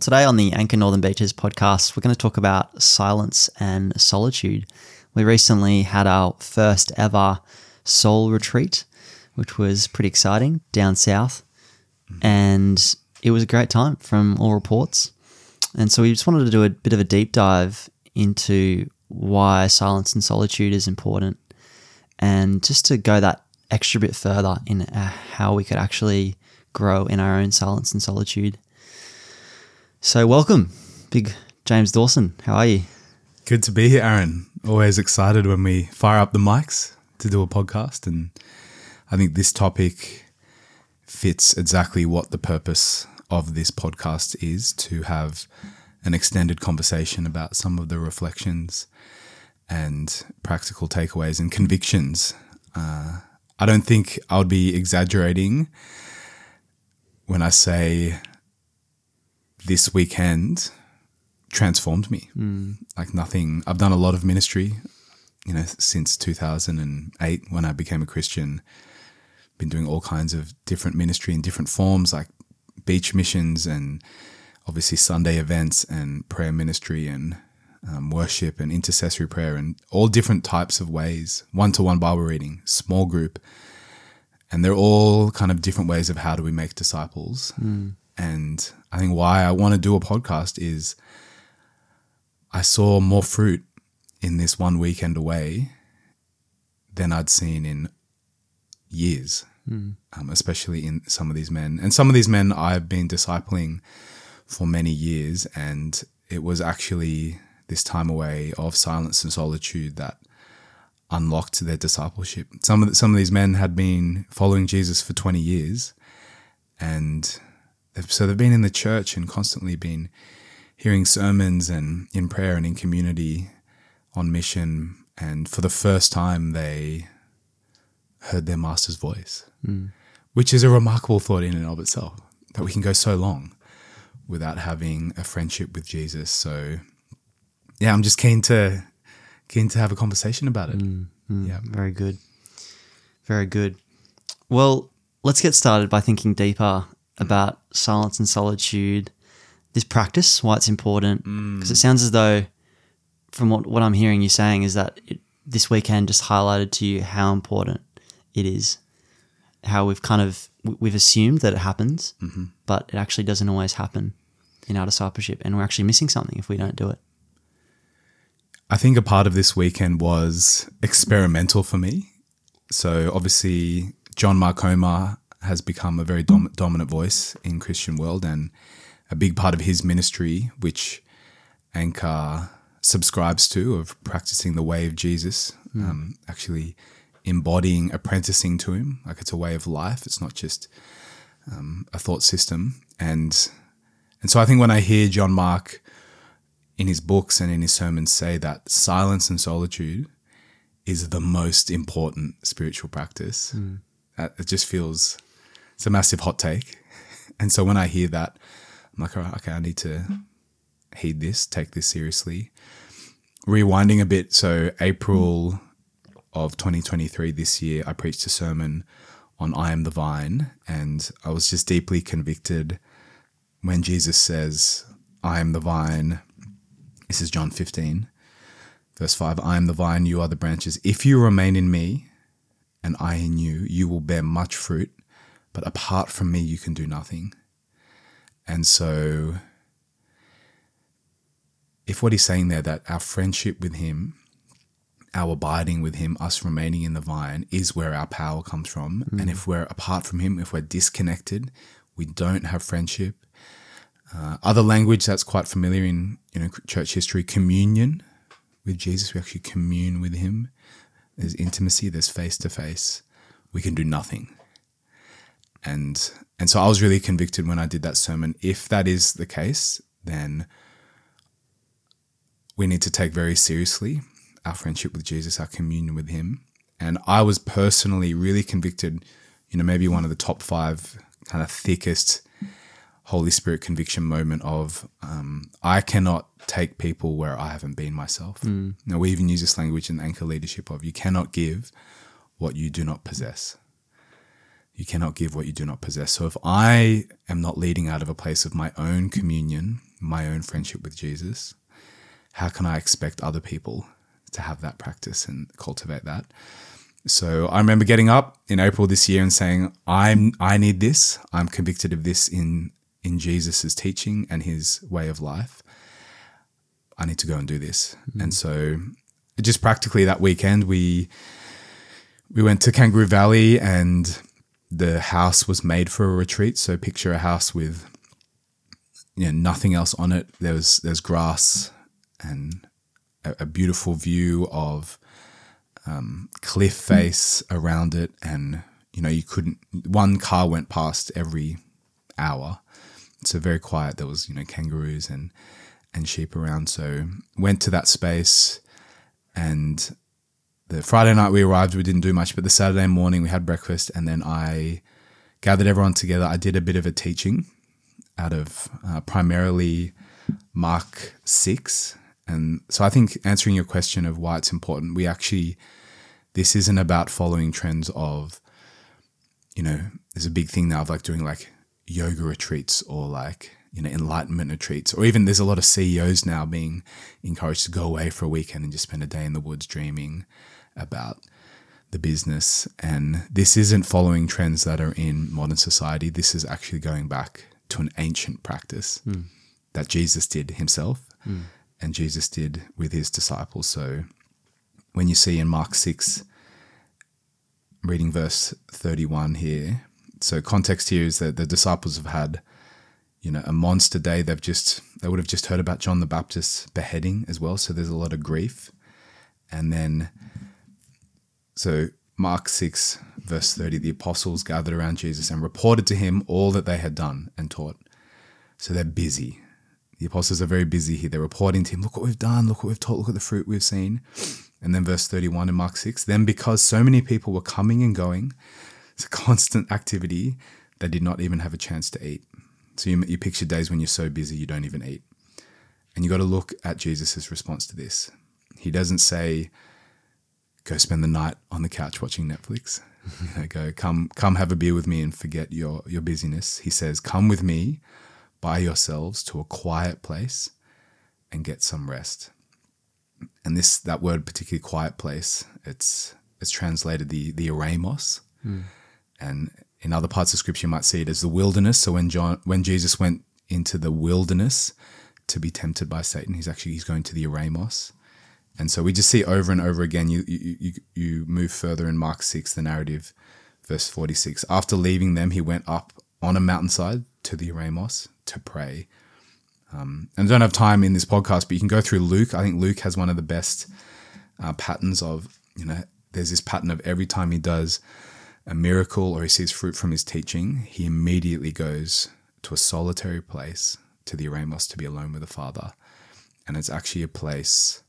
today on the Anchor Northern Beaches podcast, we're going to talk about silence and solitude. We recently had our first ever soul retreat, which was pretty exciting down south. And it was a great time from all reports. And so we just wanted to do a bit of a deep dive into why silence and solitude is important and just to go that extra bit further in uh, how we could actually grow in our own silence and solitude. So, welcome, big James Dawson. How are you? Good to be here, Aaron. Always excited when we fire up the mics to do a podcast. And I think this topic fits exactly what the purpose of this podcast is to have an extended conversation about some of the reflections and practical takeaways and convictions. Uh, I don't think I would be exaggerating when I say this weekend transformed me. Mm. Like nothing, I've done a lot of ministry, you know, since 2008 when I became a Christian. Been doing all kinds of different ministry in different forms, like beach missions and obviously Sunday events and prayer ministry and um, worship and intercessory prayer and all different types of ways one to one Bible reading, small group. And they're all kind of different ways of how do we make disciples. Mm. And I think why I want to do a podcast is I saw more fruit in this one weekend away than I'd seen in years, mm. um, especially in some of these men. And some of these men I've been discipling for many years, and it was actually this time away of silence and solitude that unlocked their discipleship. Some of the, some of these men had been following Jesus for 20 years and so they've been in the church and constantly been hearing sermons and in prayer and in community on mission and for the first time they heard their master's voice. Mm. Which is a remarkable thought in and of itself that we can go so long without having a friendship with Jesus. So yeah, I'm just keen to keen to have a conversation about it. Mm, mm, yeah, very good, very good. Well, let's get started by thinking deeper about silence and solitude. This practice, why it's important, because mm. it sounds as though, from what what I'm hearing you saying, is that it, this weekend just highlighted to you how important it is. How we've kind of we've assumed that it happens, mm-hmm. but it actually doesn't always happen in our discipleship, and we're actually missing something if we don't do it. I think a part of this weekend was experimental for me. So obviously, John Mark Comer has become a very dom- dominant voice in Christian world, and a big part of his ministry, which Anchor subscribes to, of practicing the way of Jesus, mm. um, actually embodying apprenticing to him, like it's a way of life. It's not just um, a thought system, and and so I think when I hear John Mark in his books and in his sermons say that silence and solitude is the most important spiritual practice. Mm. it just feels it's a massive hot take. And so when I hear that, I'm like, all right, okay, I need to heed this, take this seriously. Rewinding a bit, so April of 2023 this year, I preached a sermon on I am the vine, and I was just deeply convicted when Jesus says, I am the vine, this is John 15, verse 5 I am the vine, you are the branches. If you remain in me and I in you, you will bear much fruit, but apart from me, you can do nothing. And so, if what he's saying there, that our friendship with him, our abiding with him, us remaining in the vine, is where our power comes from. Mm. And if we're apart from him, if we're disconnected, we don't have friendship, uh, other language that's quite familiar in you know church history, communion with Jesus. We actually commune with Him. There's intimacy. There's face to face. We can do nothing. And and so I was really convicted when I did that sermon. If that is the case, then we need to take very seriously our friendship with Jesus, our communion with Him. And I was personally really convicted. You know, maybe one of the top five kind of thickest Holy Spirit conviction moment of um, I cannot take people where I haven't been myself. Mm. Now we even use this language in anchor leadership of you cannot give what you do not possess. You cannot give what you do not possess. So if I am not leading out of a place of my own communion my own friendship with Jesus, how can I expect other people to have that practice and cultivate that? So I remember getting up in April this year and saying, "I'm I need this. I'm convicted of this in in Jesus's teaching and his way of life. I need to go and do this." Mm-hmm. And so just practically that weekend we we went to Kangaroo Valley and the house was made for a retreat. So picture a house with you know, nothing else on it. There was there's grass and a, a beautiful view of um, cliff face around it, and you know you couldn't. One car went past every hour. So very quiet. There was you know kangaroos and and sheep around. So went to that space, and the Friday night we arrived. We didn't do much, but the Saturday morning we had breakfast, and then I gathered everyone together. I did a bit of a teaching out of uh, primarily Mark 6. And so I think answering your question of why it's important, we actually, this isn't about following trends of, you know, there's a big thing now of like doing like yoga retreats or like, you know, enlightenment retreats, or even there's a lot of CEOs now being encouraged to go away for a weekend and just spend a day in the woods dreaming about the business. And this isn't following trends that are in modern society. This is actually going back to an ancient practice mm. that Jesus did himself mm. and Jesus did with his disciples. So when you see in Mark 6, reading verse 31 here, so context here is that the disciples have had, you know, a monster day. They've just, they would have just heard about John the Baptist's beheading as well. So there's a lot of grief. And then, so Mark 6, verse 30, the apostles gathered around Jesus and reported to him all that they had done and taught. So they're busy. The apostles are very busy here. They're reporting to him, look what we've done, look what we've taught, look at the fruit we've seen. And then verse 31 in Mark 6, then because so many people were coming and going, it's a constant activity, they did not even have a chance to eat. So you, you picture days when you're so busy you don't even eat. And you got to look at Jesus' response to this. He doesn't say, go spend the night on the couch watching Netflix. you know, go come come have a beer with me and forget your your busyness. He says, "Come with me by yourselves to a quiet place and get some rest." And this that word particularly quiet place, it's it's translated the the eremos. Mm. And in other parts of scripture you might see it as the wilderness. So when John when Jesus went into the wilderness to be tempted by Satan, he's actually he's going to the eremos and so we just see over and over again. You you you, move further in Mark six, the narrative, verse forty six. After leaving them, he went up on a mountainside to the Eremos to pray. Um, and I don't have time in this podcast, but you can go through Luke. I think Luke has one of the best uh, patterns of you know. There's this pattern of every time he does a miracle or he sees fruit from his teaching, he immediately goes to a solitary place to the Eremos to be alone with the Father, and it's actually a place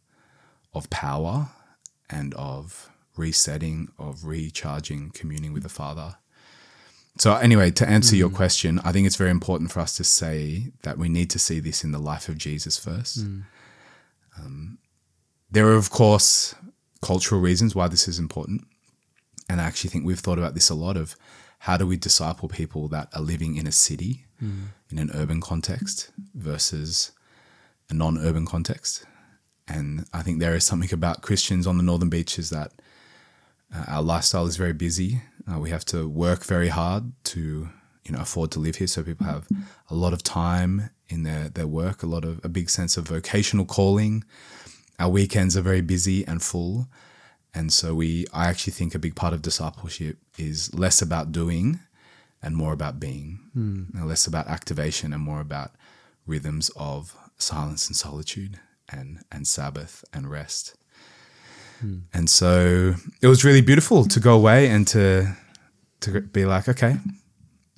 of power and of resetting, of recharging, communing with the Father. So, anyway, to answer mm. your question, I think it's very important for us to say that we need to see this in the life of Jesus first. Mm. Um, there are, of course, cultural reasons why this is important. And I actually think we've thought about this a lot of how do we disciple people that are living in a city, mm. in an urban context, versus a non urban context. And I think there is something about Christians on the northern beaches that uh, our lifestyle is very busy. Uh, we have to work very hard to you know afford to live here. So people have a lot of time in their their work, a lot of a big sense of vocational calling. Our weekends are very busy and full. And so we I actually think a big part of discipleship is less about doing and more about being. Mm. Less about activation and more about rhythms of silence and solitude and and Sabbath and rest. Hmm. And so it was really beautiful to go away and to to be like, okay,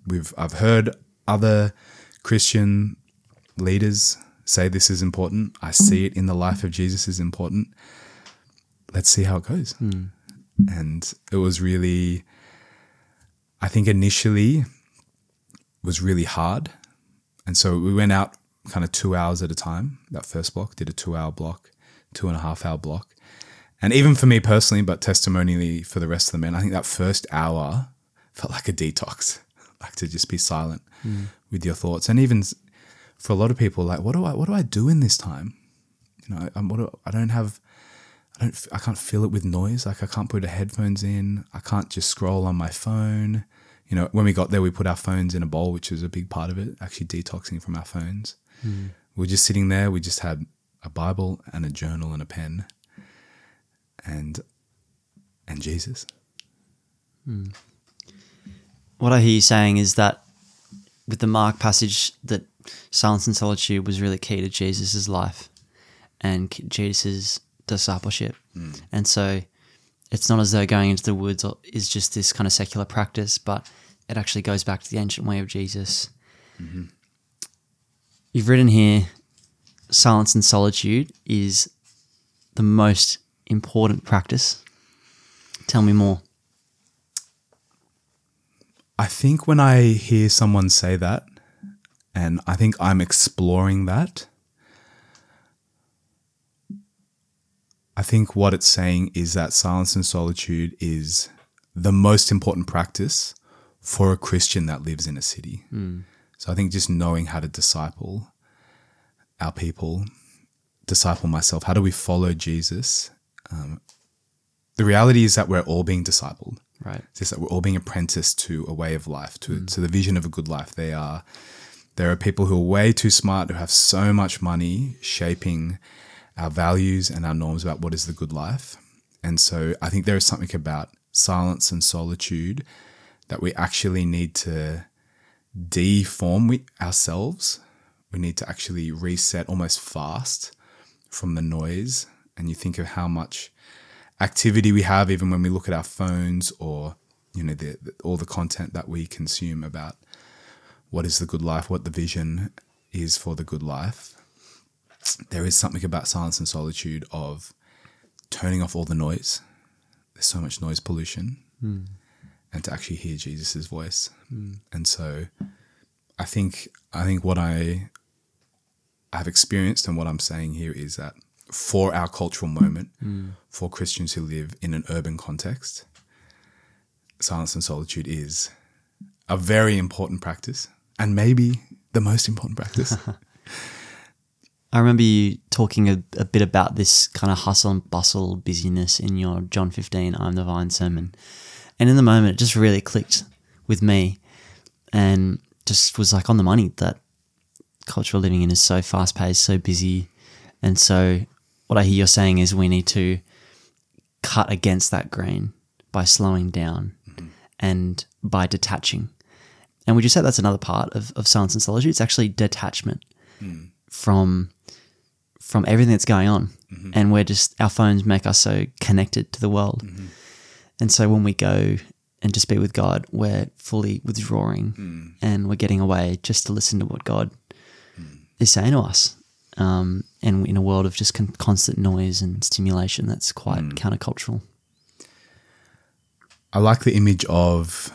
we've I've heard other Christian leaders say this is important. I see it in the life of Jesus is important. Let's see how it goes. Hmm. And it was really I think initially was really hard. And so we went out kind of two hours at a time. That first block did a two hour block, two and a half hour block. And even for me personally, but testimonially for the rest of the men, I think that first hour felt like a detox, like to just be silent mm. with your thoughts. And even for a lot of people, like, what do I what do I do in this time? You know, I'm, what do, I don't have. I don't. I can't fill it with noise. Like I can't put headphones in. I can't just scroll on my phone. You know, when we got there, we put our phones in a bowl, which was a big part of it. Actually, detoxing from our phones. Hmm. We are just sitting there. We just had a Bible and a journal and a pen, and and Jesus. What I hear you saying is that with the Mark passage, that silence and solitude was really key to Jesus' life and Jesus' discipleship. And so it's not as though going into the woods is just this kind of secular practice, but it actually goes back to the ancient way of Jesus. You've written here silence and solitude is the most important practice. Tell me more. I think when I hear someone say that, and I think I'm exploring that, I think what it's saying is that silence and solitude is the most important practice for a Christian that lives in a city. Hmm. So I think just knowing how to disciple our people, disciple myself, how do we follow Jesus? Um, the reality is that we're all being discipled. Right. It's just that we're all being apprenticed to a way of life, to, to the vision of a good life. They are there are people who are way too smart, who have so much money shaping our values and our norms about what is the good life. And so I think there is something about silence and solitude that we actually need to deform we, ourselves. We need to actually reset almost fast from the noise. And you think of how much activity we have, even when we look at our phones or you know the, the, all the content that we consume about what is the good life, what the vision is for the good life. There is something about silence and solitude of turning off all the noise. There's so much noise pollution, hmm. And to actually hear Jesus' voice. And so, I think I think what I have experienced and what I'm saying here is that for our cultural moment, for Christians who live in an urban context, silence and solitude is a very important practice and maybe the most important practice. I remember you talking a, a bit about this kind of hustle and bustle busyness in your John 15, I'm the Vine sermon. And in the moment, it just really clicked with me and just was like on the money that cultural living in is so fast paced, so busy. And so, what I hear you're saying is we need to cut against that grain by slowing down mm-hmm. and by detaching. And would you say that's another part of, of silence and solitude? It's actually detachment hmm. from from everything that's going on. Mm-hmm. And we're just our phones make us so connected to the world. Mm-hmm. And so when we go and just be with God, we're fully withdrawing hmm. and we're getting away just to listen to what God hmm. is saying to us. Um, and in a world of just con- constant noise and stimulation, that's quite hmm. countercultural. I like the image of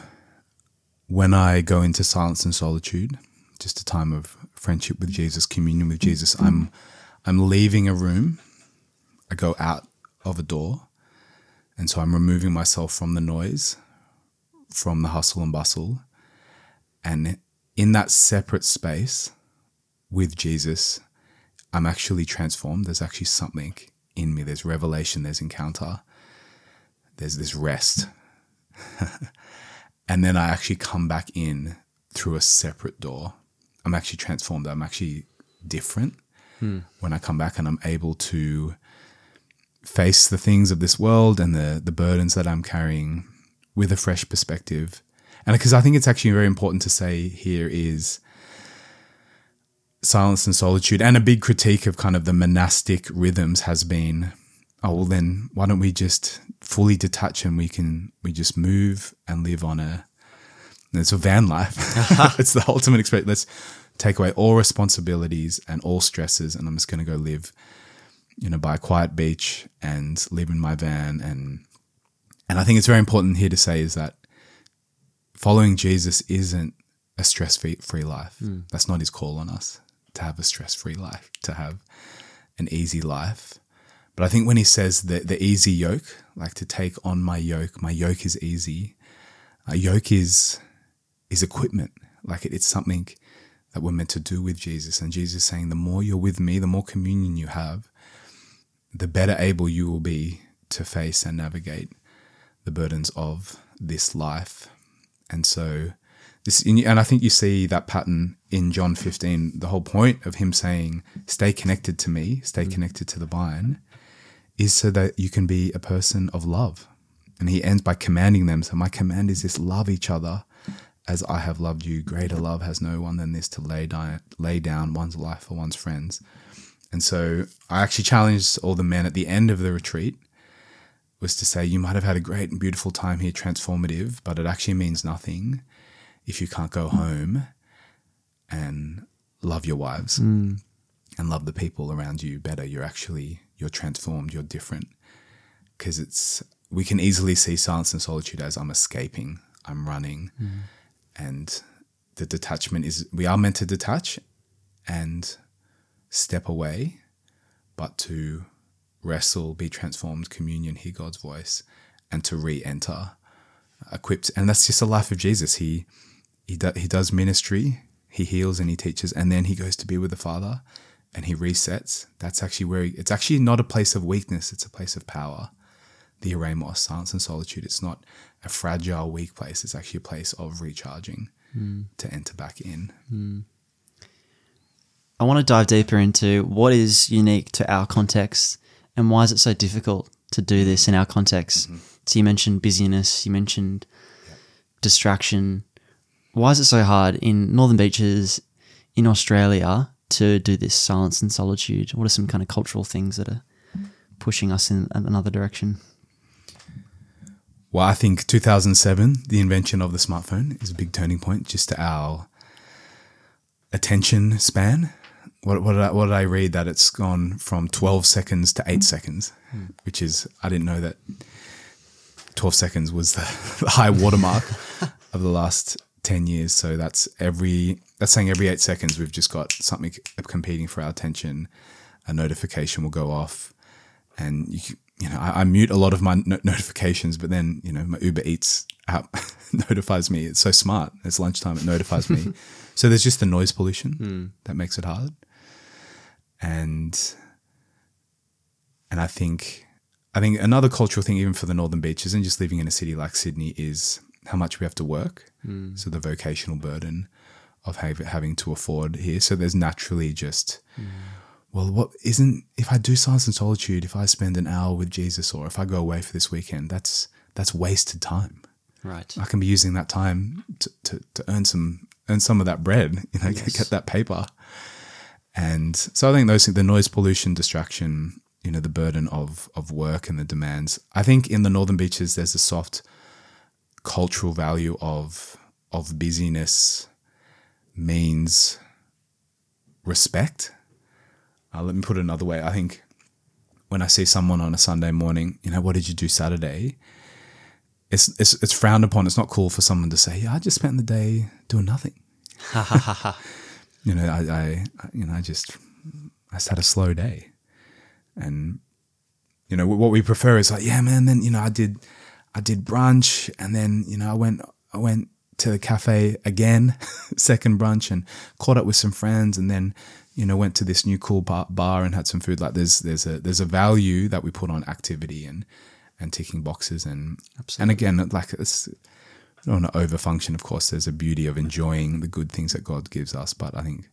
when I go into silence and solitude, just a time of friendship with Jesus, communion with Jesus. I'm mm-hmm. I'm leaving a room. I go out of a door, and so I'm removing myself from the noise, from the hustle and bustle, and in that separate space with Jesus, I'm actually transformed. There's actually something in me. There's revelation. There's encounter. There's this rest and then I actually come back in through a separate door. I'm actually transformed. I'm actually different hmm. when I come back and I'm able to face the things of this world and the the burdens that I'm carrying with a fresh perspective. And because I think it's actually very important to say here is silence and solitude and a big critique of kind of the monastic rhythms has been oh well then why don't we just fully detach and we can we just move and live on a it's a van life it's the ultimate experience let's take away all responsibilities and all stresses and i'm just going to go live you know by a quiet beach and live in my van and and i think it's very important here to say is that following jesus isn't a stress free life hmm. that's not his call on us to have a stress free life to have an easy life but I think when he says the, the easy yoke, like to take on my yoke, my yoke is easy. A yoke is is equipment. Like it, it's something that we're meant to do with Jesus. And Jesus saying, the more you're with me, the more communion you have, the better able you will be to face and navigate the burdens of this life. And so, this, and I think you see that pattern in John 15. The whole point of him saying, stay connected to me, stay mm. connected to the vine, is so that you can be a person of love. And he ends by commanding them. So, my command is this love each other as I have loved you. Greater love has no one than this to lay down, lay down one's life for one's friends. And so, I actually challenged all the men at the end of the retreat was to say, you might have had a great and beautiful time here, transformative, but it actually means nothing if you can't go home and love your wives Mm. and love the people around you better. You're actually, you're transformed, you're different. Because it's, we can easily see silence and solitude as I'm escaping, I'm running. And the detachment is, we are meant to detach and step away, but to wrestle, be transformed, communion, hear God's voice, and to re-enter, equipped. And that's just the life of Jesus. He he do, he does ministry, he heals and he teaches, and then he goes to be with the Father, and he resets. That's actually where he, it's actually not a place of weakness; it's a place of power. The eremos, silence and solitude. It's not a fragile, weak place. It's actually a place of recharging hmm. to enter back in. Hmm. I want to dive deeper into what is unique to our context and why is it so difficult to do this in our context. Mm-hmm. So you mentioned busyness, you mentioned distraction. Why is it so hard in Northern Beaches in Australia to do this silence and solitude? What are some kind of cultural things that are pushing us in another direction? Well, I think 2007, the invention of the smartphone, is a big turning point just to our attention span. What, what, did I, what did I read? That it's gone from 12 seconds to eight hmm. seconds, hmm. which is, I didn't know that 12 seconds was the, the high watermark of the last 10 years. So that's every, that's saying every eight seconds we've just got something competing for our attention. A notification will go off and you, you know, I, I mute a lot of my no- notifications, but then, you know, my Uber Eats app notifies me. It's so smart. It's lunchtime. It notifies me. so there's just the noise pollution hmm. that makes it hard. And, and I think, I think another cultural thing, even for the northern beaches and just living in a city like Sydney, is how much we have to work. Hmm. So the vocational burden of hav- having to afford here. So there's naturally just, hmm. well, what isn't if I do silence and solitude, if I spend an hour with Jesus, or if I go away for this weekend, that's that's wasted time. Right. I can be using that time to, to, to earn some earn some of that bread, you know, get, get that paper. And so I think those the noise pollution, distraction, you know, the burden of of work and the demands. I think in the northern beaches there's a soft cultural value of of busyness means respect. Uh, let me put it another way. I think when I see someone on a Sunday morning, you know, what did you do Saturday? It's, it's it's frowned upon. It's not cool for someone to say, "Yeah, I just spent the day doing nothing." you know, I, I you know I just I just had a slow day, and you know what we prefer is like, yeah, man. Then you know I did I did brunch, and then you know I went I went to the cafe again, second brunch, and caught up with some friends, and then you know went to this new cool bar, bar and had some food. Like there's there's a there's a value that we put on activity and and ticking boxes and and again like it's I don't want to overfunction. Of course, there's a beauty of enjoying the good things that God gives us, but I think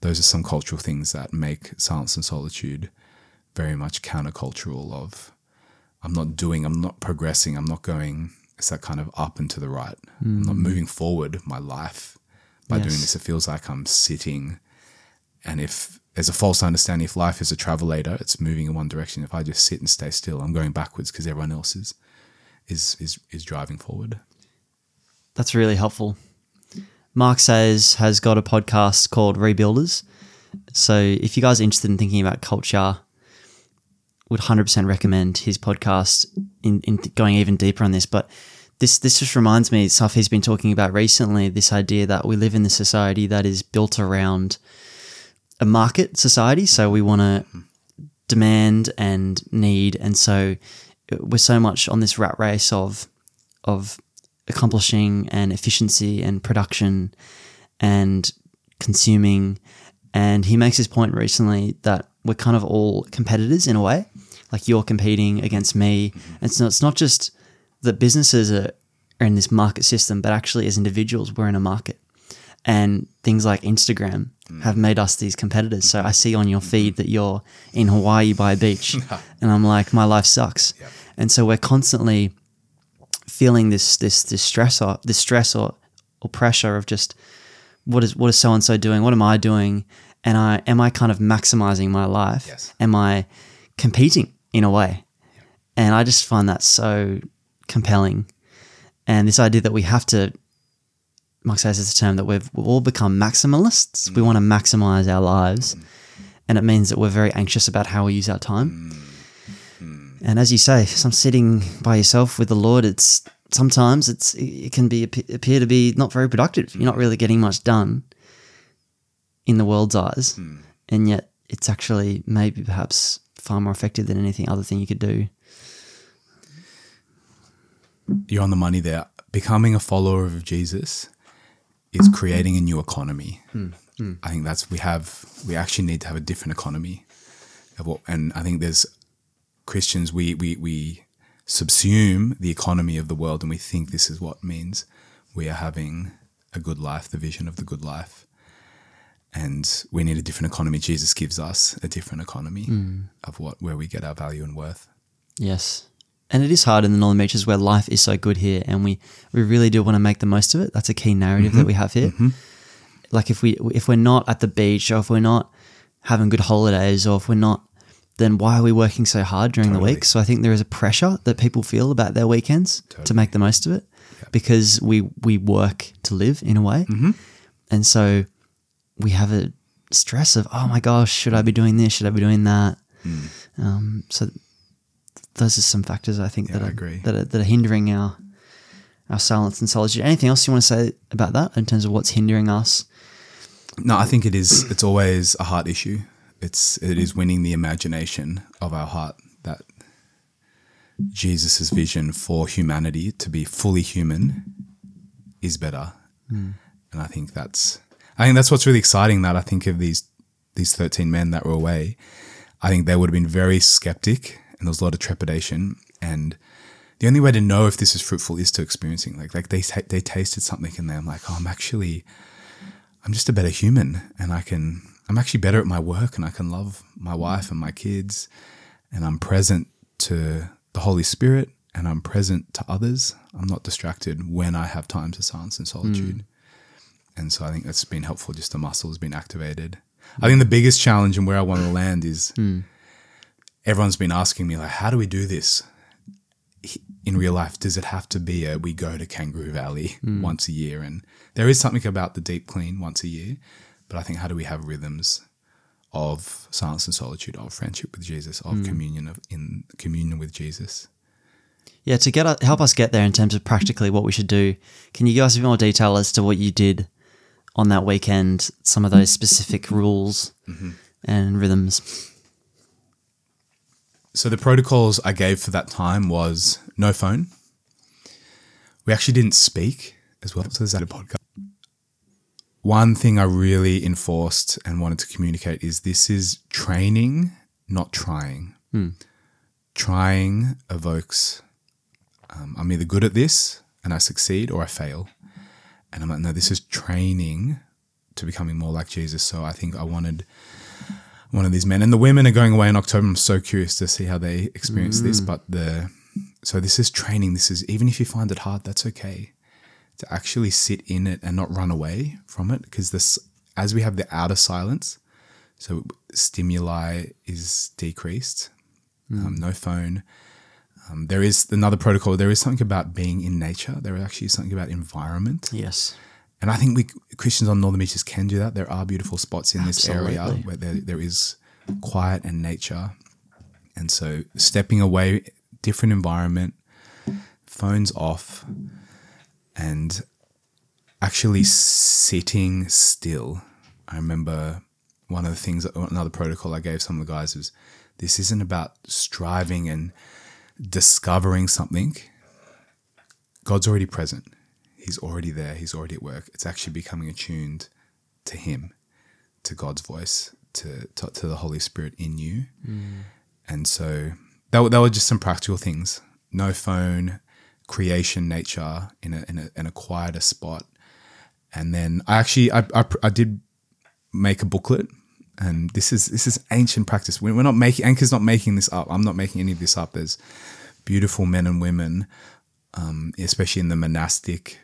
those are some cultural things that make silence and solitude very much countercultural. Of I'm not doing, I'm not progressing, I'm not going. It's that kind of up and to the right. I'm not mm. moving forward my life by doing this. It feels like I'm sitting, and if there's a false understanding, if life is a travelator, it's moving in one direction. If I just sit and stay still, I'm going backwards because everyone else is is is is driving forward. That's really helpful. Mark Sayers has got a podcast called Rebuilders. So if you guys are interested in thinking about culture, would 100% recommend his podcast in, in going even deeper on this. But this this just reminds me of stuff he's been talking about recently. This idea that we live in this society that is built around a market society. So we want to demand and need, and so we're so much on this rat race of of accomplishing and efficiency and production and consuming. And he makes this point recently that we're kind of all competitors in a way. Like you're competing against me. Mm-hmm. And so it's not just that businesses are, are in this market system, but actually as individuals, we're in a market. And things like Instagram mm. have made us these competitors. So I mm-hmm. see on your mm-hmm. feed that you're in Hawaii by a beach, and I'm like, my life sucks. And so we're constantly feeling this this this stress or this stress or, or pressure of just what is what is so and so doing? What am I doing? And I am I kind of maximizing my life? Yes. Am I competing in a way? And I just find that so compelling. And this idea that we have to Mark Sayers it's a term that we've, we've all become maximalists. Mm. We want to maximize our lives. Mm. And it means that we're very anxious about how we use our time. Mm. And as you say, some sitting by yourself with the Lord, it's sometimes it's it can be appear to be not very productive. You're not really getting much done in the world's eyes, hmm. and yet it's actually maybe perhaps far more effective than anything other thing you could do. You're on the money there. Becoming a follower of Jesus is creating a new economy. Hmm. Hmm. I think that's we have. We actually need to have a different economy. And I think there's Christians. We we we subsume the economy of the world, and we think this is what means we are having a good life, the vision of the good life. And we need a different economy. Jesus gives us a different economy hmm. of what where we get our value and worth. Yes. And it is hard in the Northern Beaches where life is so good here and we, we really do want to make the most of it. That's a key narrative that mm-hmm. we have here. Mm-hmm. Like if we if we're not at the beach or if we're not having good holidays or if we're not then why are we working so hard during the week? So I think there is a pressure that people feel about their weekends to make the most of it because we we work to live in a way. And so we have a stress of, oh my gosh, should I be doing this? Should I be doing that? Um, so those are some factors I think Yeah, that, I are, that are that are hindering our our silence and solitude. Anything else you want to say about that in terms of what's hindering us? No, I think it is. It's always a heart issue. It's it is winning the imagination of our heart that Jesus' vision for humanity to be fully human is better, hmm. and I think that's I think that's what's really exciting. That I think of these these thirteen men that were away, I think they would have been very skeptic, and there was a lot of trepidation. And the only way to know if this is fruitful is to experiencing. Like like they they tasted something, and they're like, oh, I'm actually I'm just a better human and I can I'm actually better at my work and I can love my mm. wife and my kids and I'm present to the Holy Spirit and I'm present to others. I'm not distracted when I have times of silence and solitude. Mm. And so I think that's been helpful, just the muscle has been activated. I think the biggest challenge and where I want to land is mm. everyone's been asking me like, how do we do this? in real life, does it have to be a we go to Kangaroo Valley once a year? And there is something about the deep clean once a year, but I think how do we have rhythms of silence and solitude, of friendship with Jesus, of hmm. communion of in communion with Jesus? Yeah, to get help us get there in terms of practically what we should do. Can you give us a bit more detail as to what you did on that weekend? Some of those specific rules mm-hmm. and rhythms. So the protocols I gave for that time was no phone. We actually didn't speak as well. So there's that a podcast. One thing I really enforced and wanted to communicate is this is training, not trying. Trying evokes um, I'm either good at this and I succeed or I fail. And I'm like, no, this is training to becoming more like Jesus. So I think I wanted one of these men. And the women are going away in October. I'm so curious to see how they experience this. But the so this is training. This is even if you find it hard, that's okay. To actually sit in it and not run away from it, because this as we have the outer silence, so stimuli is decreased. Um, no phone. Um, there is another protocol. There is something about being in nature. There is actually something about environment. Yes. And I think we Christians on northern beaches can do that. There are beautiful spots in this area where there, there is quiet and nature. And so stepping away, different environment, phones off, and actually sitting still. I remember one of the things, another protocol I gave some of the guys was this isn't about striving and discovering something. God's already present. He's already there. He's already at work. It's actually becoming attuned to Him, to God's voice, to to, to the Holy Spirit in you. Mm. And so that that were just some practical things. No phone, creation, nature in a in a, in a quieter spot. And then I actually I, I, I did make a booklet and this is this is ancient practice. We're not making Anchor's not making this up. I'm not making any of this up. There's beautiful men and women, um, especially in the monastic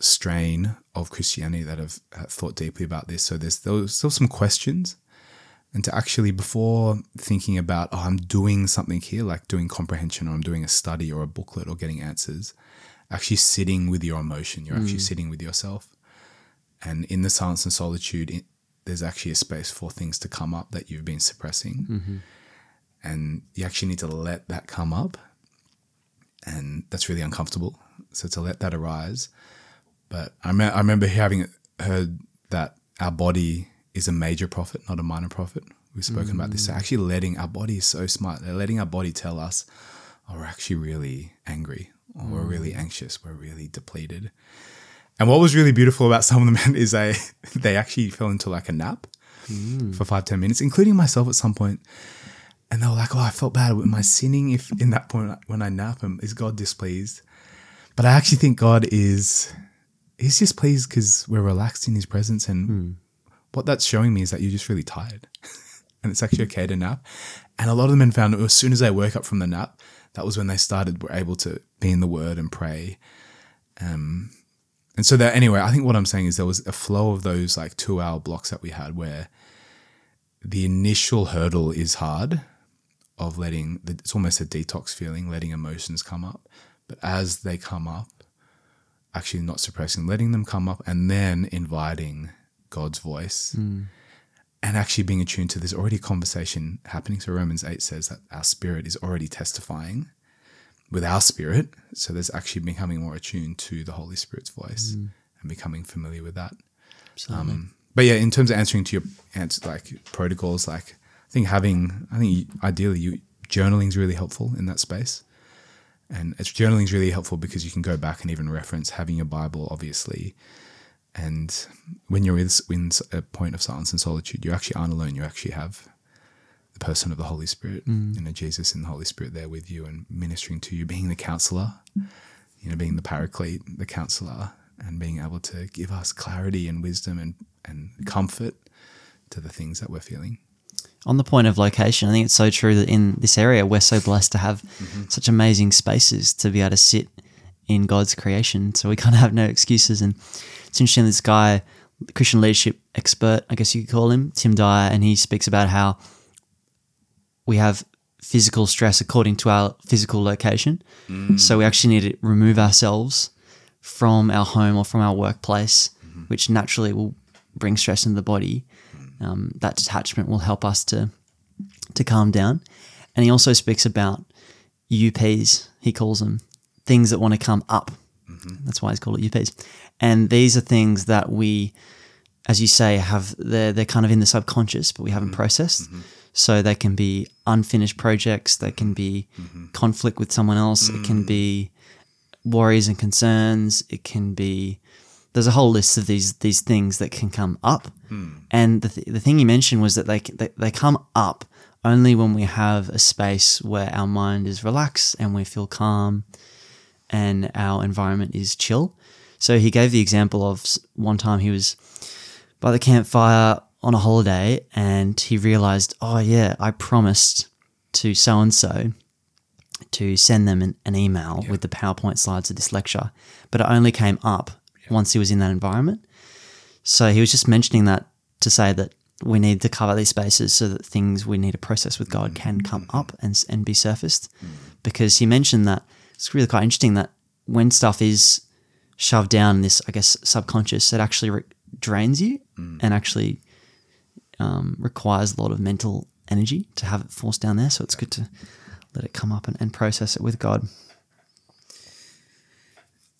strain of Christianity, that have, thought deeply about this. So there's there was still some questions, and to actually before thinking about oh I'm doing something here, like doing comprehension or I'm doing a study or a booklet or getting answers, actually sitting with your emotion. You're actually mm. sitting with yourself, and in the silence and solitude. It, there's actually a space for things to come up that you've been suppressing. Mm-hmm. And you actually need to let that come up. And that's really uncomfortable. So to let that arise. But I, me- I remember having heard that our body is a major prophet, not a minor prophet. We've spoken about this. So actually letting our body is so smart. They're letting our body tell us, oh, we're actually really angry or we're really mm. anxious. We're really depleted. And what was really beautiful about some of the men is they they actually fell into like a nap mm. for five ten minutes, including myself at some point. And they were like, "Oh, I felt bad. Am I sinning if in that point when I nap? Am is God displeased?" But I actually think God is He's just pleased because we're relaxed in His presence, and hmm. What that's showing me is that you're just really tired, and it's actually okay to nap. And a lot of the men found as soon as they woke up from the nap, that was when they started were able to be in the Word and pray. Um, And so that anyway, I think what I'm saying is there was a flow of those like two hour blocks that we had where the initial hurdle is hard of letting it's almost a detox feeling, letting emotions come up. But as they come up, actually not suppressing, letting them come up and then inviting God's voice and actually being attuned to there's already a conversation happening. So Romans 8 says that our spirit is already testifying with our spirit. So there's actually becoming more attuned to the Holy Spirit's voice and becoming familiar with that. Absolutely. Um, but yeah, in terms of answering to your answer, like protocols, like I think having, I think ideally you journaling is really helpful in that space. And it's journaling is really helpful because you can go back and even reference having your Bible, obviously. And when you're in a point of silence and solitude, you actually aren't alone. You actually have the person of the Holy Spirit, mm. you know, Jesus and the Holy Spirit there with you and ministering to you, being the counselor, you know, being the paraclete, the counselor, and being able to give us clarity and wisdom and, and comfort to the things that we're feeling. On the point of location, I think it's so true that in this area, we're so blessed to have mm-hmm. such amazing spaces to be able to sit in God's creation. So we kind of have no excuses. And it's interesting, this guy, Christian leadership expert, I guess you could call him, Tim Dyer, and he speaks about how we have physical stress according to our physical location. Mm. So we actually need to remove ourselves from our home or from our workplace, mm-hmm. which naturally will bring stress into the body. Mm. Um, that detachment will help us to to calm down. And he also speaks about UPs, he calls them things that want to come up. Mm-hmm. That's why he's called it UPs. And these are things that we, as you say, have they're they're kind of in the subconscious, but we haven't mm-hmm. processed. Mm-hmm. So they can be unfinished projects, they can be conflict with someone else, it can be mm. worries and concerns, it can be there's a whole list of these these things that can come up. Hmm. And the, th- the thing you mentioned was that they, they they come up only when we have a space where our mind is relaxed and we feel calm and our environment is chill. So he gave the example of one time he was by the campfire on a holiday and he realized, oh, yeah, I promised to so and so to send them an, an email with the PowerPoint slides of this lecture, but it only came up once he was in that environment. So he was just mentioning that to say that we need to cover these spaces so that things we need to process with God mm. can come mm. up and, and be surfaced. Mm. Because he mentioned that it's really quite interesting that when stuff is shoved down this, I guess, subconscious, it actually re- drains you mm. and actually um, requires a lot of mental energy to have it forced down there. So it's good to let it come up and, and process it with God.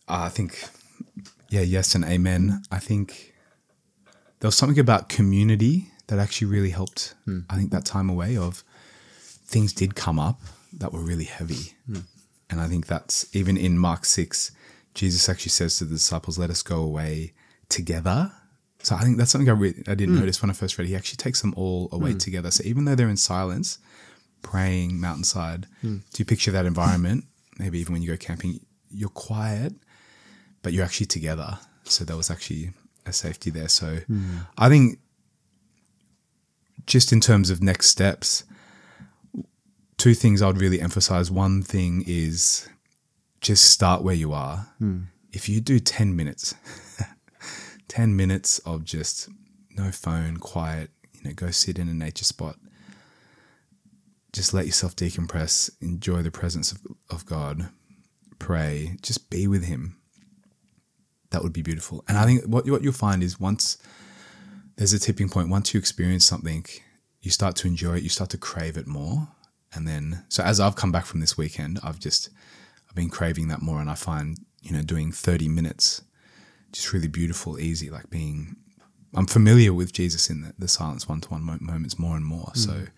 I think, yeah, yes, and amen. I think there was something about community that actually really helped. Hmm. I think that time away of things did come up that were really heavy. Hmm. And I think that's even in Mark 6, Jesus actually says to the disciples, Let us go away together So I think that's something I, re- I didn't hmm. notice when I first read. He actually takes them all away hmm. together. So even though they're in silence, praying mountainside, hmm. do you picture that environment? Maybe even when you go camping, you're quiet, but you're actually together. So there was actually a safety there. So I think just in terms of next steps, two things I'd really emphasize. One thing is just start where you are. Hmm. If you do 10 minutes, 10 minutes of just no phone, quiet, you know, go sit in a nature spot. Just let yourself decompress, enjoy the presence of, of God, pray, just be with Him. That would be beautiful. And I think what, what you'll find is once there's a tipping point, once you experience something, you start to enjoy it, you start to crave it more. And then, so as I've come back from this weekend, I've just, I've been craving that more. And I find, you know, doing 30 minutes just really beautiful, easy, like being, I'm familiar with Jesus in the, the silence one to one moments more and more. So mm.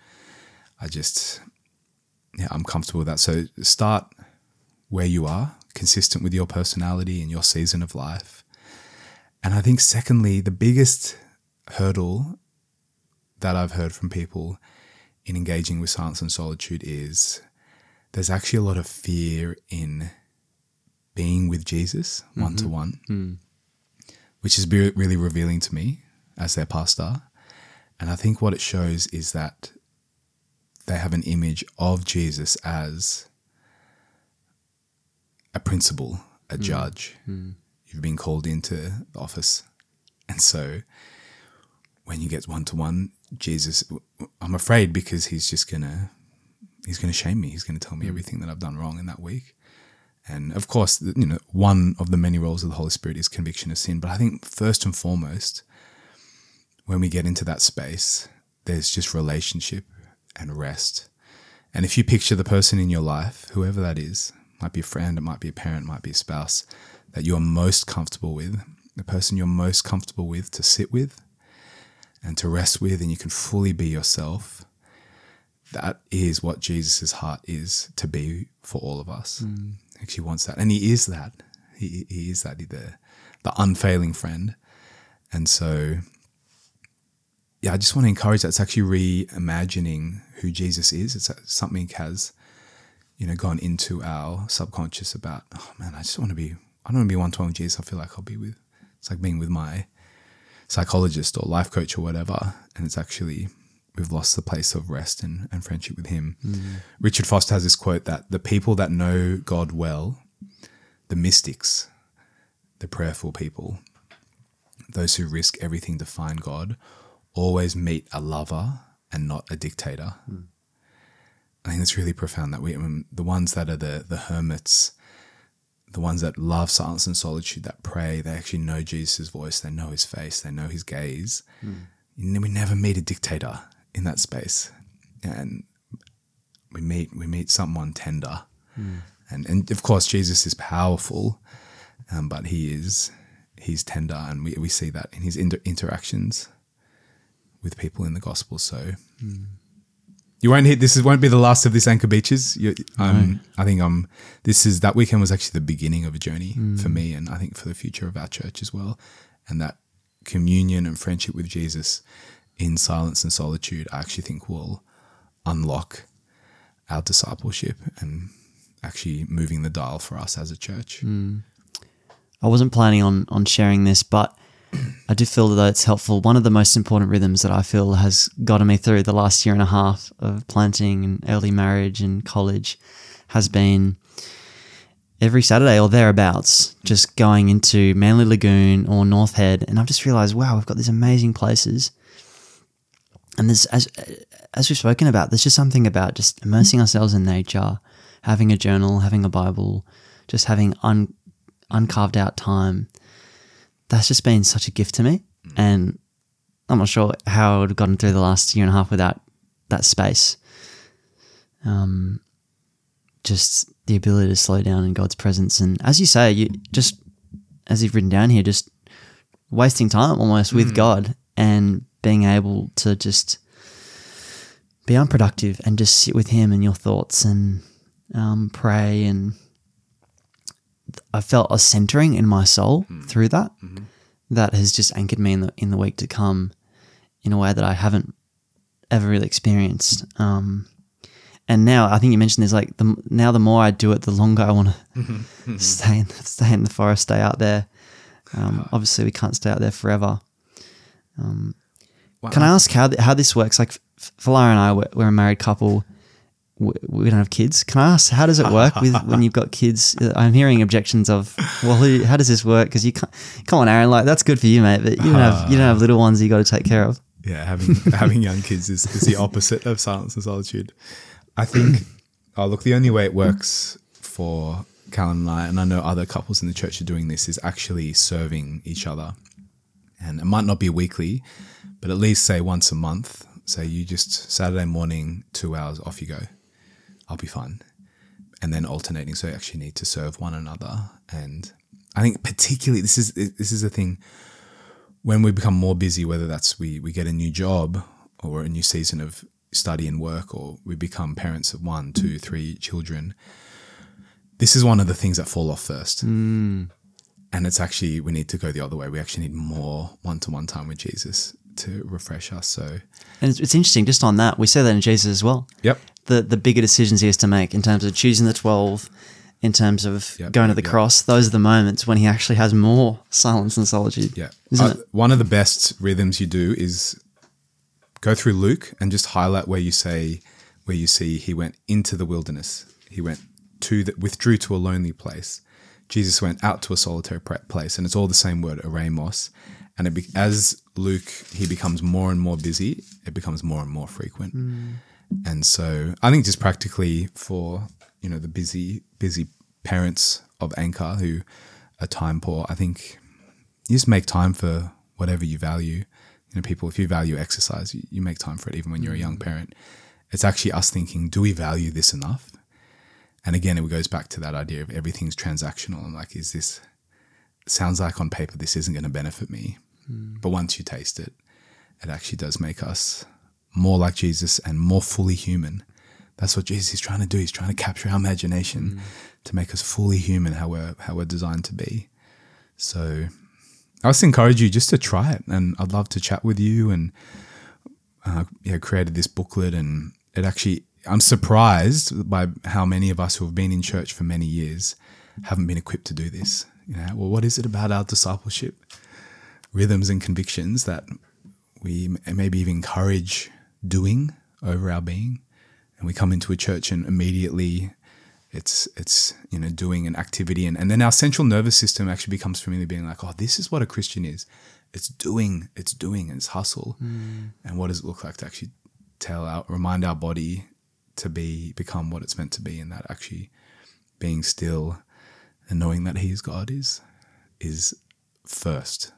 I just, yeah, I'm comfortable with that. So start where you are, consistent with your personality and your season of life. And I think, secondly, the biggest hurdle that I've heard from people in engaging with silence and solitude is there's actually a lot of fear in being with Jesus one to one, which is be- really revealing to me as their pastor. And I think what it shows is that they have an image of Jesus as a principal, a mm. judge. Mm. You've been called into the office. And so when you get one to one, Jesus, I'm afraid because he's just gonna he's gonna shame me. He's gonna tell me hmm. everything that I've done wrong in that week. And of course, you know, one of the many roles of the Holy Spirit is conviction of sin. But I think first and foremost, when we get into that space, there's just relationship and rest. And if you picture the person in your life, whoever that is, might be a friend, it might be a parent, it might be a spouse, that you're most comfortable with, the person you're most comfortable with to sit with and to rest with, and you can fully be yourself. That is what Jesus' heart is to be for all of us. Mm. He actually wants that. And he is that. He, he is that, the, the unfailing friend. And so, yeah, I just want to encourage that. It's actually reimagining who Jesus is. It's uh, something has, you know, gone into our subconscious about, oh man, I just want to be, I don't want to be one to one with Jesus. I feel like I'll be with, it's like being with my psychologist or life coach or whatever. And it's actually, we've lost the place of rest and, and friendship with him. Mm. Richard Foster has this quote that the people that know God well, the mystics, the prayerful people, those who risk everything to find God, always meet a lover and not a dictator. Mm. I think it's really profound that we, I mean, the ones that are the, the hermits, the ones that love silence and solitude, that pray, they actually know Jesus' voice, they know his face, they know his gaze. Hmm. And we never meet a dictator in that space. And we meet we meet someone tender. Hmm. And and of course Jesus is powerful, um, but he is he's tender and we, we see that in his inter- interactions with people in the gospel. So hmm. You won't hit. This is, won't be the last of this anchor beaches. You, um, I think um, this is that weekend was actually the beginning of a journey for me, and I think for the future of our church as well. And that communion and friendship with Jesus in silence and solitude, I actually think will unlock our discipleship and actually moving the dial for us as a church. I wasn't planning on on sharing this, but I do feel that it's helpful. One of the most important rhythms that I feel has gotten me through the last year and a half of planting and early marriage and college has been every Saturday or thereabouts, just going into Manly Lagoon or North Head, and I've just realised, wow, we've got these amazing places. And there's as as we've spoken about, there's just something about just immersing ourselves in nature, having a journal, having a Bible, just having un, uncarved out time. That's just been such a gift to me, and I'm not sure how I would have gotten through the last year and a half without that space. Um, just the ability to slow down in God's presence, and as you say, you just as you've written down here, just wasting time almost with God and being able to just be unproductive and just sit with Him and your thoughts and um, pray. And I felt a centering in my soul through that. that has just anchored me in the in the week to come in a way that I haven't ever really experienced. Um, and now I think you mentioned there's like the now the more I do it, the longer I want to stay in stay in the forest, stay out there. Um, obviously, we can't stay out there forever. Wow. Can I ask how th- how this works? Like, F- Falara and I, we're, we're a married couple. We, don't have kids. Can I ask how does it work with when you've got kids? Uh, I'm hearing objections of, well, who, how does this work? Because you can't. Come on, Aaron. Like that's good for you, mate. But you don't have you don't have little ones you got to take care of. Yeah, having having young kids is, is the opposite of silence and solitude. I think. Oh, look, the only way it works for Callan and I, and I know other couples in the church are doing this, is actually serving each other. And it might not be weekly, but at least say once a month. Say you just Saturday morning, two hours, off you go. I'll be fine. And then alternating, so you actually need to serve one another. And I think particularly this is this is a thing when we become more busy, whether that's we, we get a new job or a new season of study and work, or we become parents of one, two, three children, this is one of the things that fall off first. Mm. And it's actually, we need to go the other way. We actually need more one to one time with Jesus to refresh us. So, And it's, it's interesting. Just on that, we say that in Jesus as well. yep. the the bigger decisions he has to make in terms of choosing the twelve, in terms of Yep, going to the yep. cross. Those are the moments when he actually has more silence and solitude. Yeah. isn't Uh, it? One of the best rhythms you do is go through Luke and just highlight where you say, where you see he went into the wilderness. He went to the, withdrew to a lonely place. Jesus went out to a solitary place, and it's all the same word, eremos. And it be, as Luke, he becomes more and more busy, it becomes more and more frequent. Hmm. And so I think just practically for, you know, the busy, busy parents of Anchor who are time poor, I think you just make time for whatever you value. You know, people, if you value exercise, you, you make time for it even when you're a young hmm. parent. It's actually us thinking, do we value this enough? And again, it goes back to that idea of everything's transactional. I'm like, is this, sounds like on paper this isn't going to benefit me. But once you taste it, it actually does make us more like Jesus and more fully human. That's what Jesus is trying to do. He's trying to capture our imagination to make us fully human, how we're how we're designed to be. So I just encourage you just to try it, and I'd love to chat with you. And uh, yeah, created this booklet, and it actually I'm surprised by how many of us who have been in church for many years haven't been equipped to do this. You know, well, what is it about our discipleship rhythms and convictions that we maybe even encourage doing over our being? And we come into a church and immediately it's it's you know doing an activity. And, and then our central nervous system actually becomes familiar being like oh this is what a christian is. It's doing it's doing it's hustle. Hmm. And what does it look like to actually tell our remind our body to be become what it's meant to be and that actually being still and knowing that he is god is is first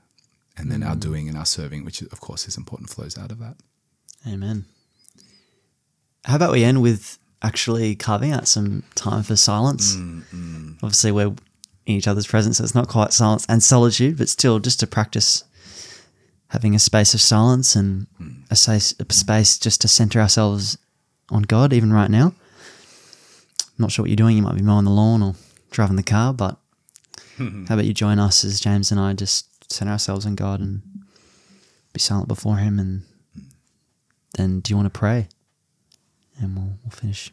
and then our mm. doing and our serving which of course is important flows out of that Amen. How about we end with actually carving out some time for silence? Obviously, we're in each other's presence, so it's not quite silence and solitude, but still just to practice having a space of silence and mm. a space, a space just to center ourselves on God, even right now. not sure what you're doing. You might be mowing the lawn or driving the car, but how about you join us as James and I just center ourselves in God and be silent before Him and then do you want to pray? And we'll, we'll finish.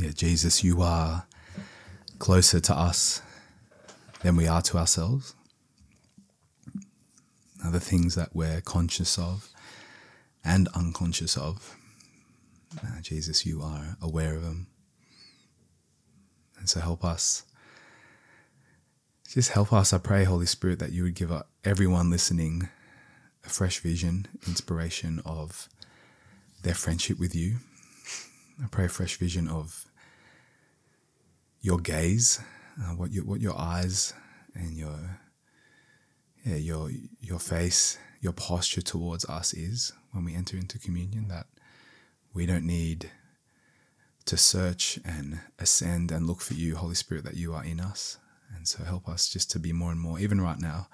Yeah, Jesus, you are closer to us than we are to ourselves. Now, the things that we're conscious of and unconscious of, uh, Jesus, you are aware of them. And so help us. Just help us, I pray, Holy Spirit, that you would give everyone listening a fresh vision, inspiration of their friendship with you. I pray a fresh vision of your gaze, uh, what your what your eyes and your yeah, your your face, your posture towards us is when we enter into communion. That we don't need to search and ascend and look for you, Holy Spirit, that you are in us. And so help us just to be more and more, even right now,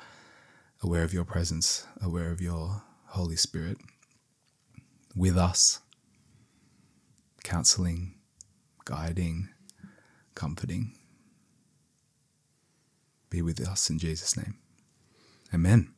aware of your presence, aware of your Holy Spirit with us, counseling, guiding, comforting. Be with us in Jesus' name. Amen.